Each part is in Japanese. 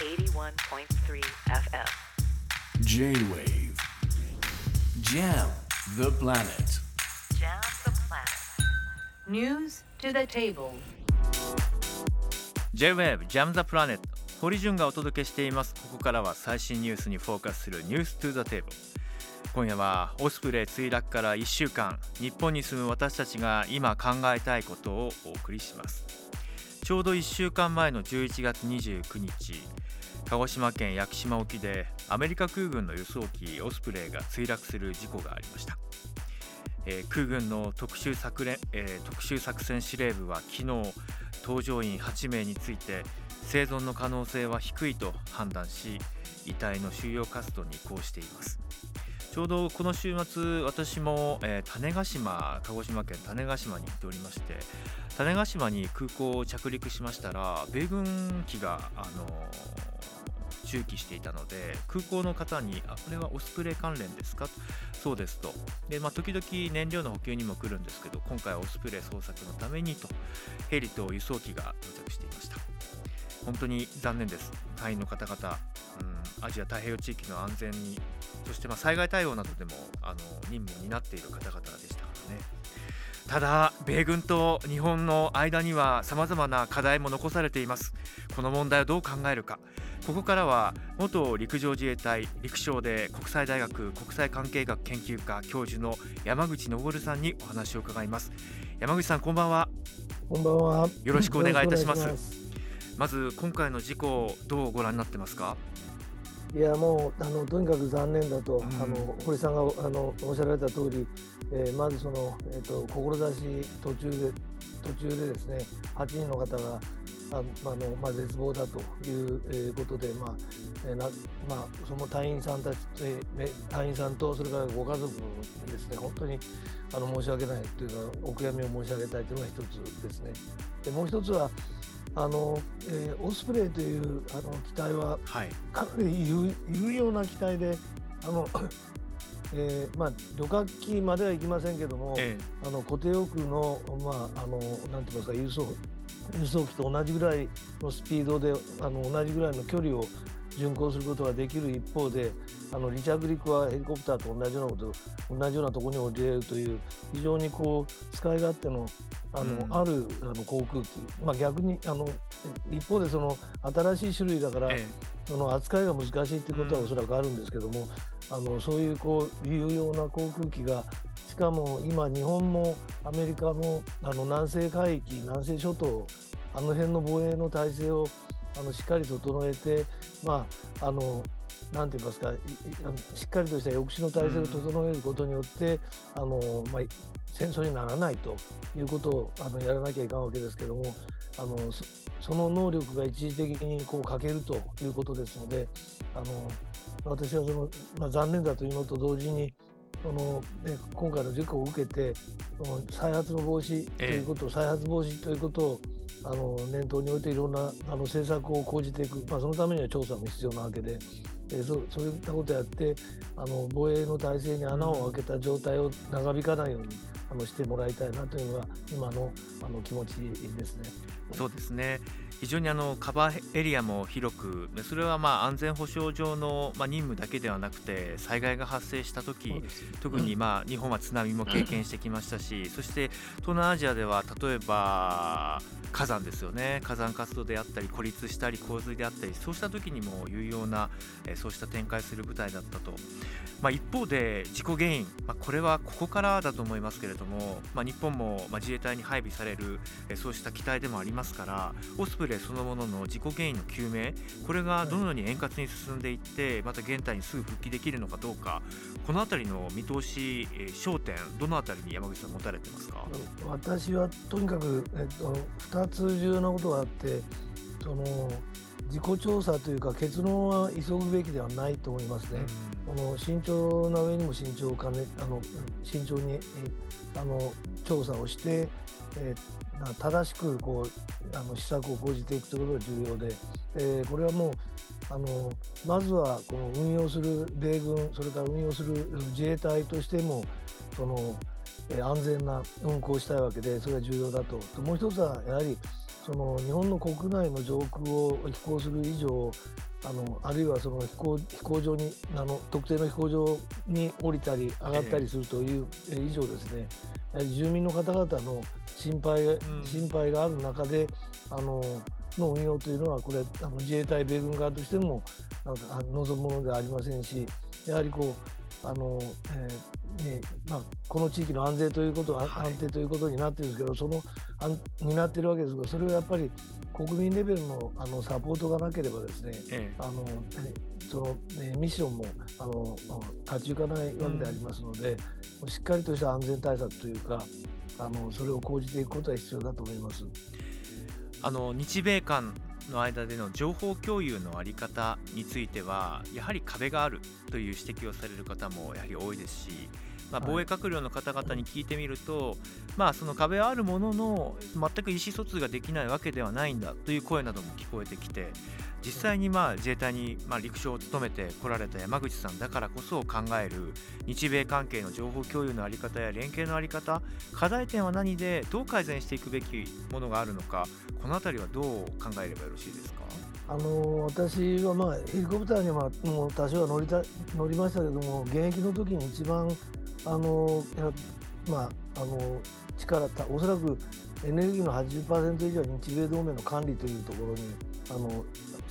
81.3 FM J-Wave. Jam the planet. Jam the planet. News to the table. J-Wave Jam the Planet. 堀潤がお届けしています。ここからは最新ニュースにフォーカスするニュース to the table 今夜はオスプレイ墜落から1週間。日本に住む私たちが今考えたいことをお送りします。ちょうど1週間前の11月29日鹿児島県屋久島沖でアメリカ空軍の輸送機オスプレイが墜落する事故がありました、えー空軍の特殊作連、えー特殊作戦司令部は昨日搭乗員8名について生存の可能性は低いと判断し遺体の収容活動に移行しています。ちょうどこの週末私も、えー種子島鹿児島県種子島に行っておりまして種子島に空港を着陸しましたら米軍機があの駐機していたので空港の方に「あこれはオスプレイ関連ですか?」そうですと。で、まあ、時々燃料の補給にも来るんですけど今回はオスプレイ捜索のためにと。ヘリと輸送機が到着していました。本当に残念です。隊員の方々、うん、アジア太平洋地域の安全にそしてまあ災害対応などでもあの任務を担っている方々でしたからね。ただ米軍と日本の間にはさまざまな課題も残されています。この問題をどう考えるか。ここからは元陸上自衛隊陸将で国際大学国際関係学研究科教授の山口昇さんにお話を伺います。山口さんこんばんは。こんばんは。よろしくお願いいたします。まず今回の事故どうご覧になってますか？いやもうあのとにかく残念だと、ん。あの堀さんがあのおっしゃられた通り、えーまずそのえっ、と志途中で途中でですね8人の方がああのまあ絶望だという、えーことでまあ、えーなまあその隊員さんたち、隊員さんとそれからご家族にですね本当にあの申し訳ないというかお悔やみを申し上げたいというのが一つですね。でもう一つはあの、えーオスプレイというあの機体ははいかなり有有用な機体で、あの、えーまあ、旅客機までは行きませんけども、えあの固定翼の、まあ、あの、なんて言いますか、輸送、輸送機と同じぐらいのスピードで、あの、同じぐらいの距離を巡航することができる一方で、あの、離着陸はヘリコプターと同じようなこと、同じようなところに降りれるという、非常にこう、使い勝手の、あの、うん。あるあの航空機、まあ、逆にあの一方でその新しい種類だから、えその扱いが難しいっていうことはうん。おそらくあるんですけども、あのそういうこう有用な航空機がしかも今日本もアメリカもあの南西海域南西諸島あの辺の防衛の体制をあのしっかり整えてまああのなんて言いますかしっかりとした抑止の体制を整えることによって、あのまあ、戦争にならないということをあのやらなきゃいかんわけですけどもあのそその能力が一時的にこう欠けるということですのであの私はその、まあ、残念だというのと同時にその、ね、今回の事故を受けてその再発の防止ということを、再発防止ということをあの念頭に置いていろんなあの政策を講じていく、まあ、そのためには調査も必要なわけで、えそそういったことやってあの防衛の体制に穴を開けた状態を長引かないようにあのしてもらいたいなというのが今のあの気持ちですね。そうですね。非常にあのカバーエリアも広くでそれはまあ安全保障上のまあ任務だけではなくて災害が発生した時そうです特にまあ日本は津波も経験してきましたしそして東南アジアでは例えば火山ですよね。火山活動であったり孤立したり洪水であったりそうした時にも有用なえーそうした展開する部隊だったと、まあ、一方で事故原因、まあ、これはここからだと思いますけれども、まあ、日本もまあ自衛隊に配備されるえーそうした機体でもありますからオスプレイそのものの事故原因の究明これがどのように円滑に進んでいってまた現代にすぐ復帰できるのかどうかこの辺りの見通し、えー焦点どの辺りに山口さん持たれてますか、私はとにかく、えっと、2つ重要なことがあってその自己調査というか結論は急ぐべきではないと思いますね。この慎重な上にも慎重を兼ねあの慎重にえあの調査をして、えーな正しくこうあの施策を講じていくということが重要で、えーこれはもうあのまずはこの運用する米軍それから運用する自衛隊としてもその、えー安全な運航をしたいわけでそれが重要だと。もう一つはやはりその日本の国内の上空を飛行する以上あのあるいはその飛行飛行場にあの特定の飛行場に降りたり上がったりするという以上ですね、やはり住民の方々の心配,、ん。心配がある中であのの運用というのはこれあの自衛隊米軍側としても望むものではありませんしやはりこうあの、えーねまあ、この地域の安全ということは、はい。安定ということになってるんですけどそのあんになってるわけですがそれはやっぱり国民レベルのあのサポートがなければですねえあのえその、えミッションもあの立ち行かないわけでありますので、しっかりとした安全対策というかあのそれを講じていくことは必要だと思います。あの日米間の間での情報共有のあり方についてはやはり壁があるという指摘をされる方もやはり多いですし、まあ、はい。防衛閣僚の方々に聞いてみると、まあ、その壁はあるものの全く意思疎通ができないわけではないんだという声なども聞こえてきて実際にまあ自衛隊にまあ陸将を務めてこられた山口さんだからこそ考える日米関係の情報共有のあり方や連携のあり方課題点は何でどう改善していくべきものがあるのかこの辺りはどう考えればよろしいですか？あの私はまあヘリコプターにはもう多少は乗りた乗りましたけども現役の時に一番あのやまああの力たおそらくエネルギーの80%以上は日米同盟の管理というところにあの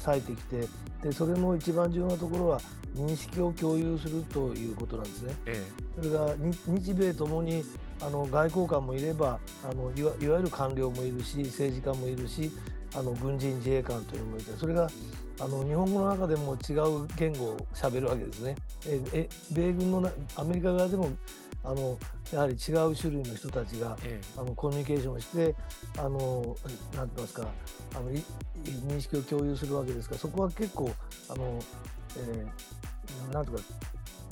割いてきてでそれの一番重要なところは認識を共有するということなんですね。えそれが日日米ともにあの外交官もいればあのいわいわゆる官僚もいるし政治家もいるしあの軍人自衛官というのもいてそれがあの日本語の中でも違う言語を喋るわけですね。ええ米軍のなアメリカ側でもあのやはり違う種類の人たちがええあのコミュニケーションをしてあのなんて言いますかあの認識を共有するわけですからそこは結構あの、えーなんとか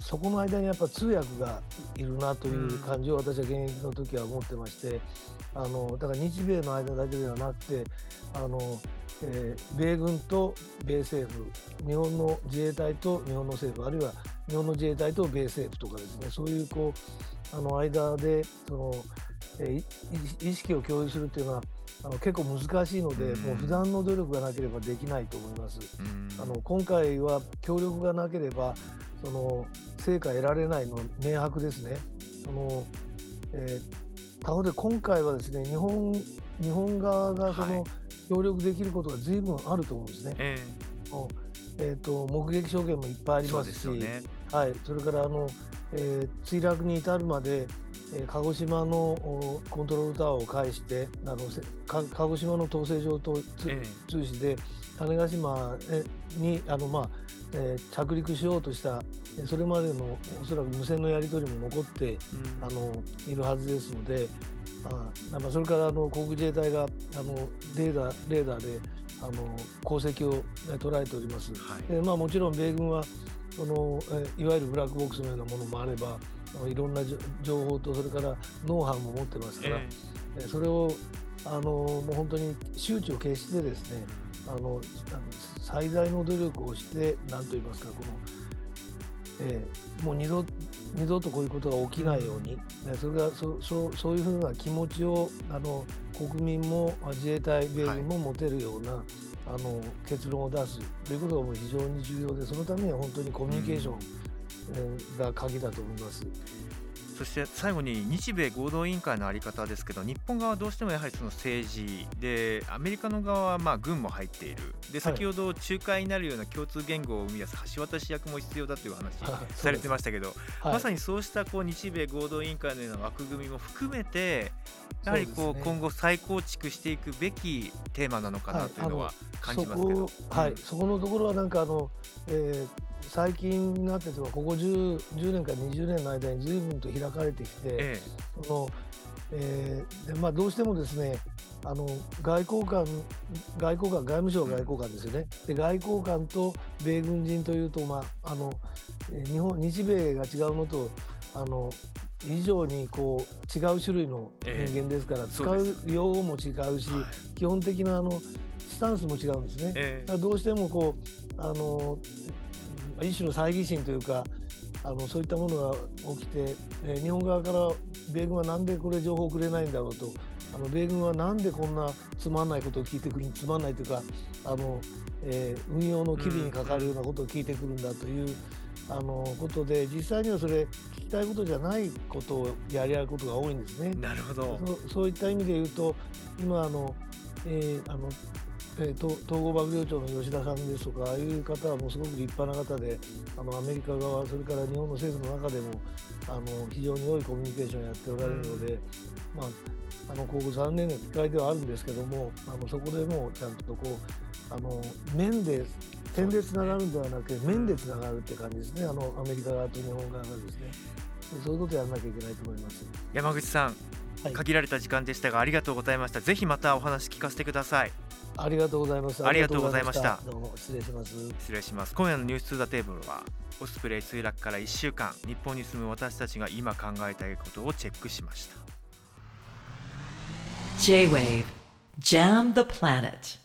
そこの間にやっぱ通訳がいるなという感じを私は現役の時は思ってましてあのだから日米の間だけではなくてあの、えー米軍と米政府日本の自衛隊と日本の政府あるいは日本の自衛隊と米政府とかですねそういうこうあの間でその、えーい意識を共有するっていうのはあの結構難しいので、うんもう普段の努力がなければできないと思います。うんあの今回は協力がなければその成果得られないのは明白ですね。そのえー他方で今回はですね日本日本側がそはいの協力できることが随分あると思うんですね。えもうえー、と目撃証言もいっぱいありましですすよね。はい、それからあの、えー墜落に至るまで、えー鹿児島のおコントロールタワーを介してあの鹿児島の統制上とつえ。通じて種子島えにあの、まあえー着陸しようとしたえーそれまでのおそらく無線のやり取りも残ってうん。あのいるはずですので、あなんかそれからあの航空自衛隊があのレーダーレーダーであの航跡を、ね、捉えております。はい。でまあ、もちろん米軍はそのえいわゆるブラックボックスのようなものもあればあのいろんな情報とそれからノウハウも持ってますから、ええ。それをあのもう本当に周知を決してですねあのあの最大の努力をして何と言いますかこの、えーもう二度二度とこういうことが起きないように、ねそれがそそうそういうふうな気持ちをあの国民もあ自衛隊米軍も持てるような、あの結論を出すということがもう非常に重要でそのためには本当にコミュニケーション、えーが鍵だと思います。そして最後に日米合同委員会のあり方ですけど日本側はどうしてもやはりその政治でアメリカの側はまあ軍も入っている。ではい。先ほど仲介になるような共通言語を生み出す橋渡し役も必要だという話 はいされてましたけど、はい。まさにそうしたこう日米合同委員会のような枠組みも含めてやはりこそう今後再構築していくべきテーマなのかなというのは感じますけど、そこはい、うん。そこのところはなんかあの、えー最近になってとかここ 10, 10年から20年の間に随分と開かれてきて、えそのえーでまあ、どうしてもですねあの外交官外交官外務省外交官ですよね、で外交官と米軍人というと、まああのえー日本日米が違うのとあの以上にこう違う種類のええ。人間ですから、使そうでう用語も違うし、えはい。基本的なあのスタンスも違うんですね。え。だからどうしてもこうあの一種の猜疑心というかあのそういったものが起きて、えー日本側から米軍はなんでこれ情報をくれないんだろうとあの米軍はなんでこんなつまんないことを聞いてくるつまんないというかあの、えー運用の機微にかかるようなことを聞いてくるんだという、あのことで実際にはそれ聞きたいことじゃないことをやり合うことが多いんですね。なるほどそそういった意味で言うと今あの、えーあのえー東統合幕僚長の吉田さんですとかああいう方はもうすごく立派な方であのアメリカ側それから日本の政府の中でもあの非常に良いコミュニケーションをやっておられるので、まああのここ残念な機会ではあるんですけどもあのそこでもちゃんとこうあの面で点でつながるんではなくて面でつながるって感じですね。あのアメリカ側と日本側がですね。でそういうことをやらなきゃいけないと思います。山口さん、はい。限られた時間でしたがありがとうございました。ぜひまたお話聞かせてくださいありがとうございます。ありがとうございました。ありがとうございました。どうも失礼します。失礼します。今夜のニュースツーザテーブルはオスプレイ墜落から1週間日本に住む私たちが今考えたいことをチェックしました。J-Wave Jam the Planet